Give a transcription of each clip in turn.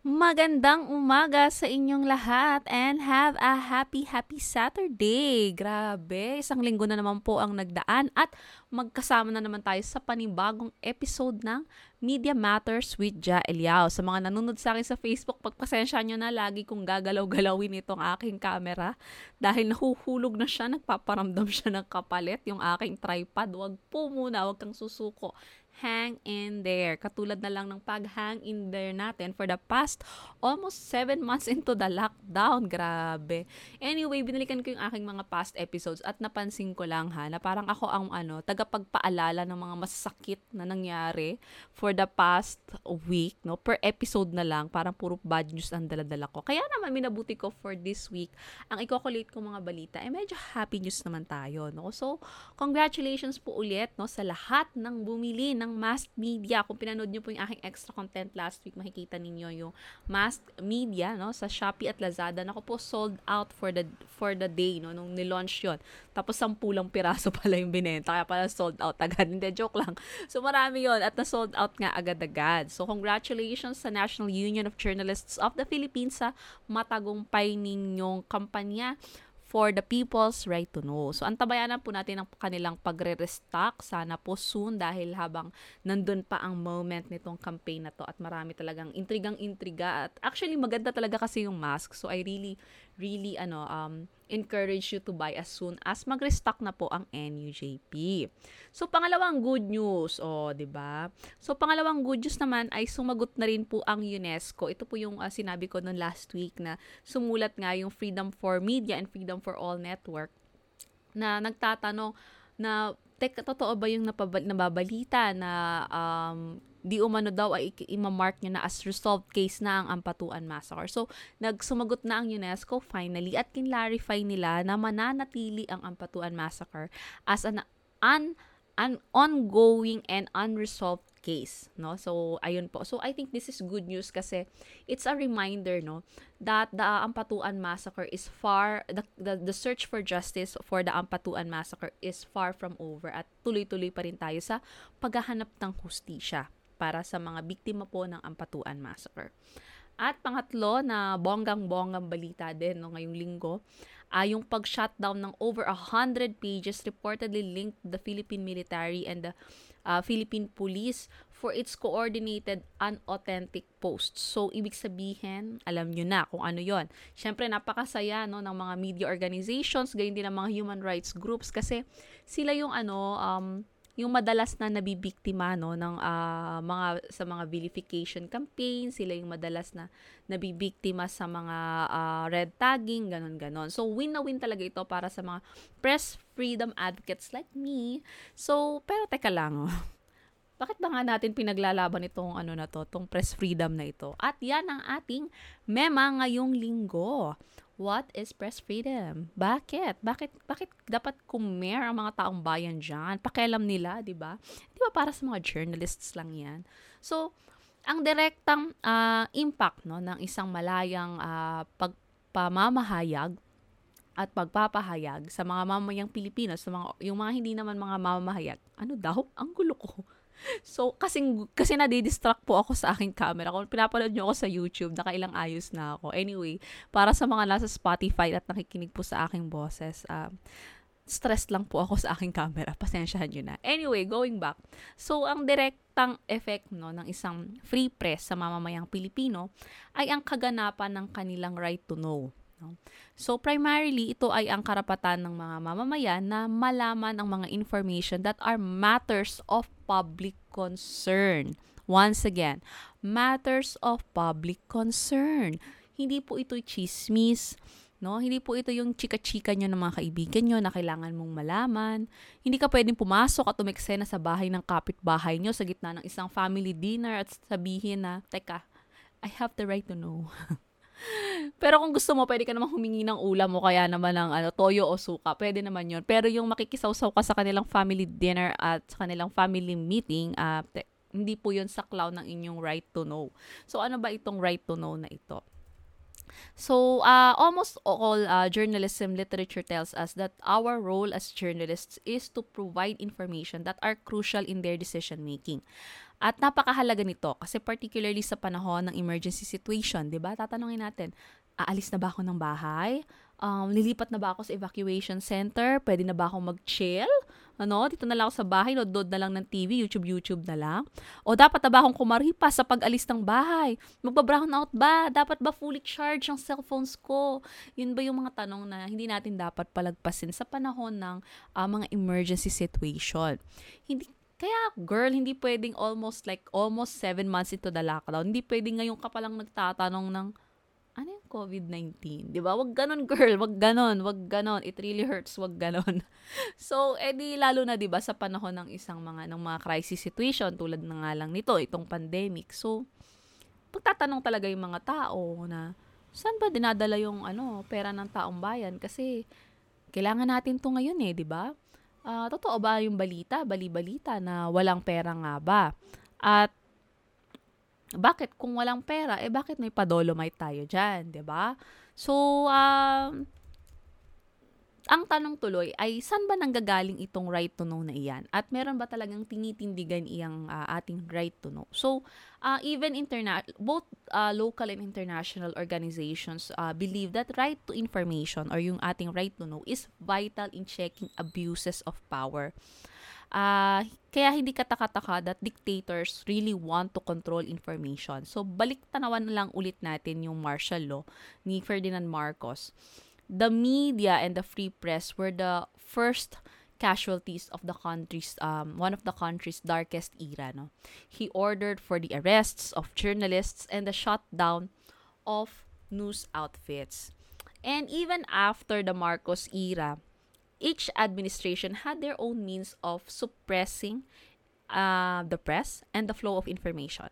Magandang umaga sa inyong lahat and have a happy, happy Saturday! Grabe, isang linggo na naman po ang nagdaan at magkasama na naman tayo sa panibagong episode ng Media Matters with Ja Eliao. Sa mga nanonood sa akin sa Facebook, pagpasensya nyo na lagi kong gagalaw-galawin itong aking camera dahil nahuhulog na siya, nagpaparamdam siya ng kapalit yung aking tripod. Huwag po muna, huwag kang susuko hang in there. Katulad na lang ng pag-hang in there natin for the past almost 7 months into the lockdown. Grabe. Anyway, binalikan ko yung aking mga past episodes at napansin ko lang ha, na parang ako ang ano, tagapagpaalala ng mga masakit na nangyari for the past week, no? Per episode na lang, parang puro bad news ang daladala ko. Kaya naman minabuti ko for this week, ang ikokolate ko mga balita, eh medyo happy news naman tayo, no? So, congratulations po ulit, no, sa lahat ng bumili ng mass media. Kung pinanood nyo po yung aking extra content last week, makikita ninyo yung mass media no, sa Shopee at Lazada. Nako po, sold out for the for the day no, nung nilaunch yon Tapos sampulang piraso pala yung binenta, kaya pala sold out agad. Hindi, joke lang. So marami yon at na-sold out nga agad-agad. So congratulations sa National Union of Journalists of the Philippines sa matagumpay ninyong kampanya for the people's right to know. So, antabayanan po natin ang kanilang pagre-restock. Sana po soon dahil habang nandun pa ang moment nitong campaign na to at marami talagang intrigang-intriga. At actually, maganda talaga kasi yung mask. So, I really, really, ano, um, encourage you to buy as soon as mag-restock na po ang NUJP. So, pangalawang good news, oh, 'di ba? So, pangalawang good news naman ay sumagot na rin po ang UNESCO. Ito po yung uh, sinabi ko noon last week na sumulat nga yung Freedom for Media and Freedom for All Network na nagtatanong na tek, totoo ba yung napabal, nababalita na um, di umano daw ay imamark niya na as resolved case na ang Ampatuan Massacre. So, nagsumagot na ang UNESCO finally at kinlarify nila na mananatili ang Ampatuan Massacre as an, an, an ongoing and unresolved case, no? So, ayun po. So, I think this is good news kasi it's a reminder, no, that the Ampatuan Massacre is far, the, the, the search for justice for the Ampatuan Massacre is far from over at tuloy-tuloy pa rin tayo sa paghahanap ng hustisya para sa mga biktima po ng Ampatuan Massacre. At pangatlo na bonggang-bonggang balita din no, ngayong linggo, ay yung pag-shutdown ng over 100 pages reportedly linked the Philippine military and the uh, Philippine police for its coordinated unauthentic posts. So, ibig sabihin, alam nyo na kung ano yon. Siyempre, napakasaya no, ng mga media organizations, gayon din ng mga human rights groups kasi sila yung ano, um, yung madalas na nabibiktima no ng uh, mga sa mga vilification campaign, sila yung madalas na nabibiktima sa mga uh, red tagging, ganun ganon. So win na win talaga ito para sa mga press freedom advocates like me. So pero teka lang oh. Bakit ba nga natin pinaglalaban itong ano na to, tong press freedom na ito? At yan ang ating mema ngayong linggo. What is press freedom? Bakit? Bakit bakit dapat kumer ang mga taong bayan diyan? Pakialam nila, 'di ba? 'Di ba para sa mga journalists lang 'yan? So, ang direktang uh, impact no ng isang malayang uh, pagpamamahayag at pagpapahayag sa mga mamayang Pilipino, sa mga yung mga hindi naman mga mamahayag. Ano daw? Ang gulo ko. So, kasi, kasi nadidistract po ako sa aking camera. Kung pinapanood nyo ako sa YouTube, nakailang ayos na ako. Anyway, para sa mga nasa Spotify at nakikinig po sa aking boses, um, stressed lang po ako sa aking camera. Pasensyahan nyo na. Anyway, going back. So, ang direktang effect no, ng isang free press sa mamamayang Pilipino ay ang kaganapan ng kanilang right to know. No? So primarily, ito ay ang karapatan ng mga mamamayan na malaman ang mga information that are matters of public concern. Once again, matters of public concern. Hindi po ito chismis, no? Hindi po ito yung chika-chika nyo ng mga kaibigan nyo na kailangan mong malaman. Hindi ka pwedeng pumasok at umeksena sa bahay ng kapitbahay nyo sa gitna ng isang family dinner at sabihin na, Teka, I have the right to know. Pero kung gusto mo, pwede ka naman humingi ng ulam mo kaya naman ng ano, toyo o suka. Pwede naman yon Pero yung makikisawsaw ka sa kanilang family dinner at sa kanilang family meeting, uh, te- hindi po yon sa cloud ng inyong right to know. So ano ba itong right to know na ito? So, uh, almost all uh, journalism literature tells us that our role as journalists is to provide information that are crucial in their decision making. At napakahalaga nito kasi particularly sa panahon ng emergency situation, 'di ba? Tatanungin natin, aalis na ba ako ng bahay? Um, lilipat na ba ako sa evacuation center? Pwede na ba akong mag-chill? Ano, dito na lang ako sa bahay, nodod na lang ng TV, YouTube, YouTube na lang? O dapat na ba akong kumaripa sa pag-alis ng bahay? Magba-brown out ba? Dapat ba fully charge ang cellphones ko? Yun ba yung mga tanong na hindi natin dapat palagpasin sa panahon ng uh, mga emergency situation? Hindi kaya, girl, hindi pwedeng almost like, almost seven months into the lockdown, hindi pwedeng ngayon ka palang nagtatanong ng, COVID-19? Di ba? Wag ganon, girl. Wag ganon. Wag ganon. It really hurts. Wag ganon. so, edi lalo na, di ba, sa panahon ng isang mga, ng mga crisis situation, tulad na nga lang nito, itong pandemic. So, pagtatanong talaga yung mga tao na, saan ba dinadala yung, ano, pera ng taong bayan? Kasi, kailangan natin to ngayon eh, di ba? uh, totoo ba yung balita, bali-balita na walang pera nga ba? At bakit kung walang pera, eh bakit may padolomite tayo dyan, 'di ba? So, um, ang tanong tuloy ay saan ba nanggagaling itong right to know na iyan? At meron ba talagang tinitindigan iyang uh, ating right to know? So, uh, even interna- both uh, local and international organizations uh, believe that right to information or yung ating right to know is vital in checking abuses of power. Uh, kaya hindi katakataka that dictators really want to control information. So, balik tanawan lang ulit natin yung martial law ni Ferdinand Marcos. The media and the free press were the first casualties of the country's um, one of the country's darkest era no? He ordered for the arrests of journalists and the shutdown of news outfits. And even after the Marcos era each administration had their own means of suppressing uh, the press and the flow of information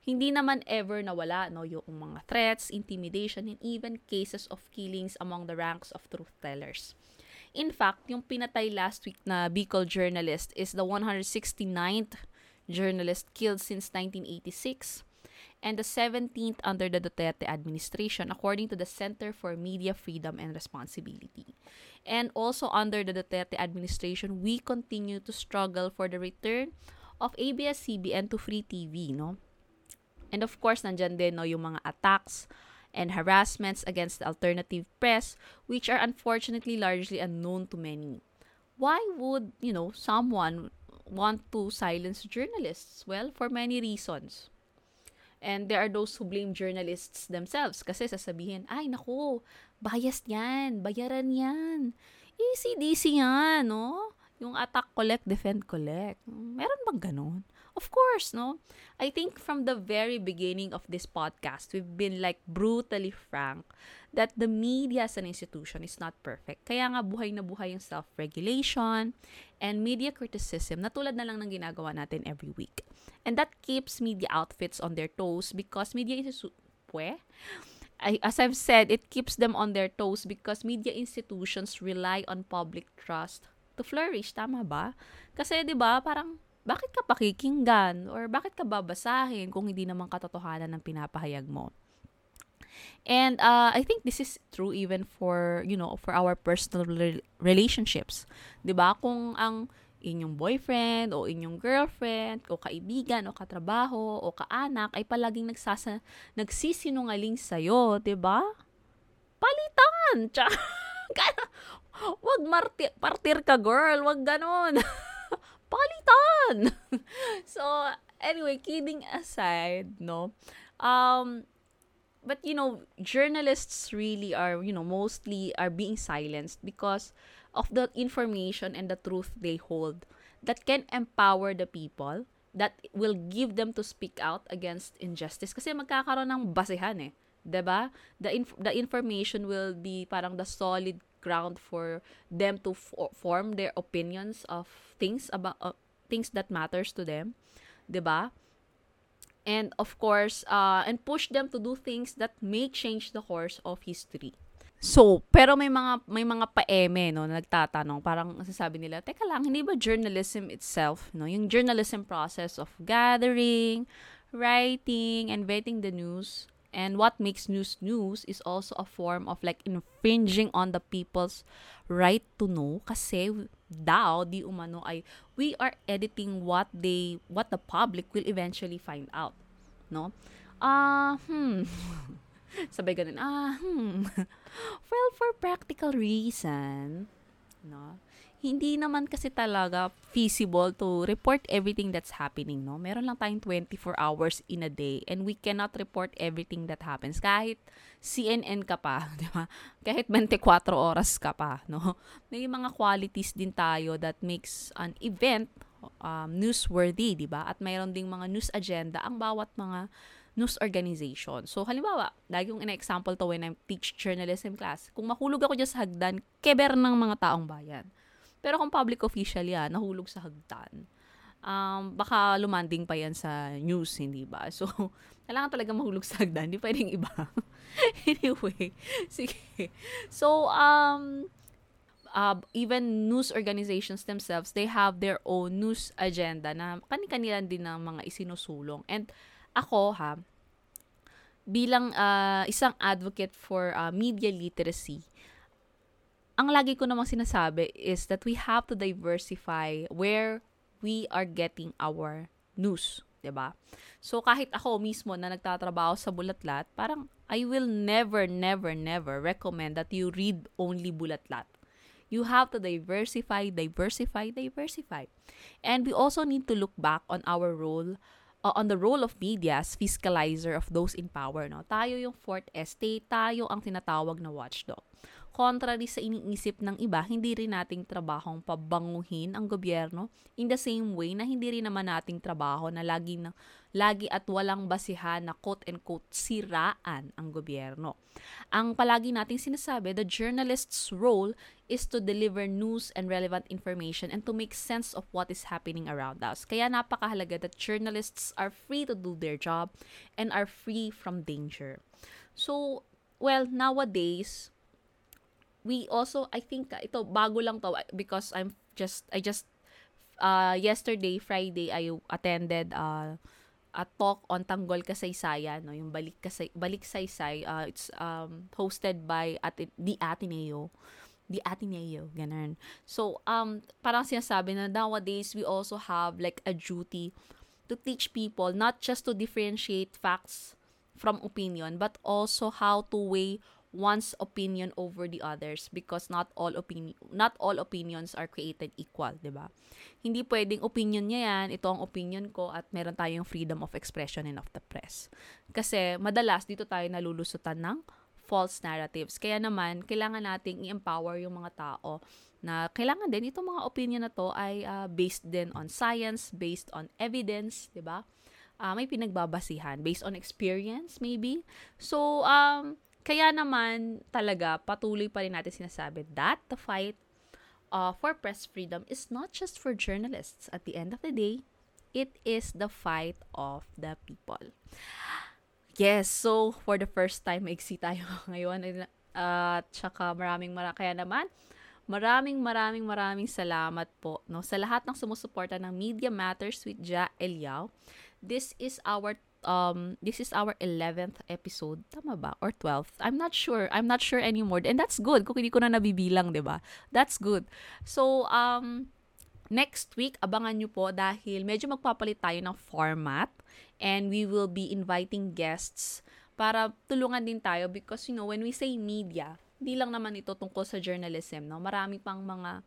hindi naman ever nawala no yung mga threats, intimidation, and even cases of killings among the ranks of truth tellers. In fact, yung pinatay last week na Bicol journalist is the 169th journalist killed since 1986 and the 17th under the Duterte administration according to the Center for Media Freedom and Responsibility. And also under the Duterte administration, we continue to struggle for the return of ABS-CBN to free TV, no? And of course, nandyan din no, yung mga attacks and harassments against the alternative press, which are unfortunately largely unknown to many. Why would, you know, someone want to silence journalists? Well, for many reasons. And there are those who blame journalists themselves kasi sasabihin, ay naku, biased yan, bayaran yan. Easy-DC yan, no? Yung attack, collect, defend, collect. Meron bang ganun? Of course, no? I think from the very beginning of this podcast, we've been like brutally frank that the media as an institution is not perfect. Kaya nga buhay na buhay yung self-regulation and media criticism na tulad na lang ng ginagawa natin every week. And that keeps media outfits on their toes because media is pwe, I, as I've said, it keeps them on their toes because media institutions rely on public trust to flourish. Tama ba? Kasi, di ba, parang bakit ka pakikinggan or bakit ka babasahin kung hindi naman katotohanan ng pinapahayag mo? And uh, I think this is true even for, you know, for our personal re- relationships. 'Di ba? Kung ang inyong boyfriend o inyong girlfriend o kaibigan o katrabaho o kaanak ay palaging nagsasa nagsisinungaling sa iyo, 'di ba? Palitan. wag martir, partir ka girl, wag ganon. palitan! so, anyway, kidding aside, no, um, but you know, journalists really are, you know, mostly are being silenced because of the information and the truth they hold that can empower the people that will give them to speak out against injustice kasi magkakaroon ng basehan eh 'di ba the inf- the information will be parang the solid ground for them to f- form their opinions of things about uh, things that matters to them, 'di ba? And of course, uh, and push them to do things that may change the course of history. So, pero may mga may mga paeme no na nagtatanong, parang nasasabi nila, teka lang, hindi ba journalism itself, no, yung journalism process of gathering, writing, and vetting the news, And what makes news news is also a form of like infringing on the people's right to know. Kasi daw di umano ay we are editing what they what the public will eventually find out no? Ah uh, hmm. Sabay ganun. Ah hmm. Well for practical reason no hindi naman kasi talaga feasible to report everything that's happening, no? Meron lang tayong 24 hours in a day and we cannot report everything that happens. Kahit CNN ka pa, di ba? Kahit 24 oras ka pa, no? May mga qualities din tayo that makes an event um, newsworthy, di ba? At mayroon ding mga news agenda ang bawat mga news organization. So, halimbawa, lagi kong ina-example to when I teach journalism class. Kung mahulog ako dyan sa hagdan, keber ng mga taong bayan pero kung public official yan, nahulog sa hagdan, um, baka lumanding pa yan sa news, hindi ba? So, kailangan talaga mahulog sa hagdan, hindi pwedeng iba. anyway, sige. So, um, uh, even news organizations themselves, they have their own news agenda na kani-kanila din ng mga isinusulong. And ako ha, bilang uh, isang advocate for uh, media literacy, ang lagi ko namang sinasabi is that we have to diversify where we are getting our news, 'di ba? So kahit ako mismo na nagtatrabaho sa Bulatlat, parang I will never never never recommend that you read only Bulatlat. You have to diversify, diversify, diversify. And we also need to look back on our role uh, on the role of media as fiscalizer of those in power, no? Tayo yung fourth estate, tayo ang tinatawag na watchdog contrary sa iniisip ng iba, hindi rin nating trabahong pabanguhin ang gobyerno in the same way na hindi rin naman nating trabaho na lagi na lagi at walang basihan na quote-unquote siraan ang gobyerno. Ang palagi nating sinasabi, the journalist's role is to deliver news and relevant information and to make sense of what is happening around us. Kaya napakahalaga that journalists are free to do their job and are free from danger. So, well, nowadays, we also I think uh, ito bago lang to uh, because I'm just I just uh yesterday Friday I attended uh a talk on Tanggol Kasaysayan no yung balik kasay balik saysay uh, it's um hosted by at the Ateneo. The Ateneo ganun. So um parang sinasabi na nowadays we also have like a duty to teach people not just to differentiate facts from opinion but also how to weigh one's opinion over the others because not all opinion not all opinions are created equal, 'di ba? Hindi pwedeng opinion niya 'yan, ito ang opinion ko at meron tayong freedom of expression and of the press. Kasi madalas dito tayo nalulusutan ng false narratives. Kaya naman kailangan nating i-empower yung mga tao na kailangan din itong mga opinion na to ay uh, based din on science, based on evidence, 'di ba? Uh, may pinagbabasihan based on experience maybe. So um kaya naman talaga patuloy pa rin natin sinasabi that the fight uh, for press freedom is not just for journalists. At the end of the day, it is the fight of the people. Yes, so for the first time, maiksi tayo ngayon. At uh, tsaka maraming maraming, kaya naman, maraming maraming maraming salamat po no, sa lahat ng sumusuporta ng Media Matters with Ja Eliao. This is our um this is our 11th episode. Tama ba? Or 12th I'm not sure. I'm not sure anymore. And that's good. Kung hindi ko na nabibilang 'di ba? That's good. So um next week abangan nyo po dahil medyo magpapalit tayo ng format. And we will be inviting guests para tulungan din tayo because you know when we say media hindi lang naman ito tungkol sa journalism no? Marami pang mga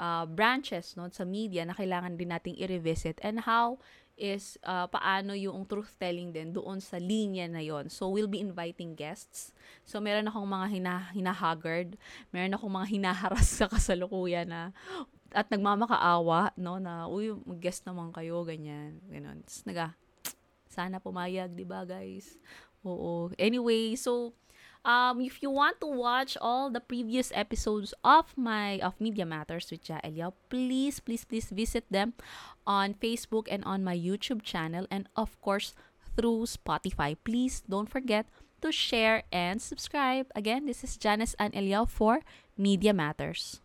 uh, branches no sa media na kailangan din nating i-revisit. And how is uh, paano yung truth telling din doon sa linya na yon. So we'll be inviting guests. So meron akong mga hina, hinahagard, meron akong mga hinaharas sa kasalukuyan na at nagmamakaawa, no, na, uy, mag-guest naman kayo, ganyan, ganun. Tapos naga, sana pumayag, di ba, guys? Oo. Anyway, so, Um, if you want to watch all the previous episodes of my of Media Matters with Ja Elia, please, please, please visit them on Facebook and on my YouTube channel, and of course through Spotify. Please don't forget to share and subscribe. Again, this is Janice and Elia for Media Matters.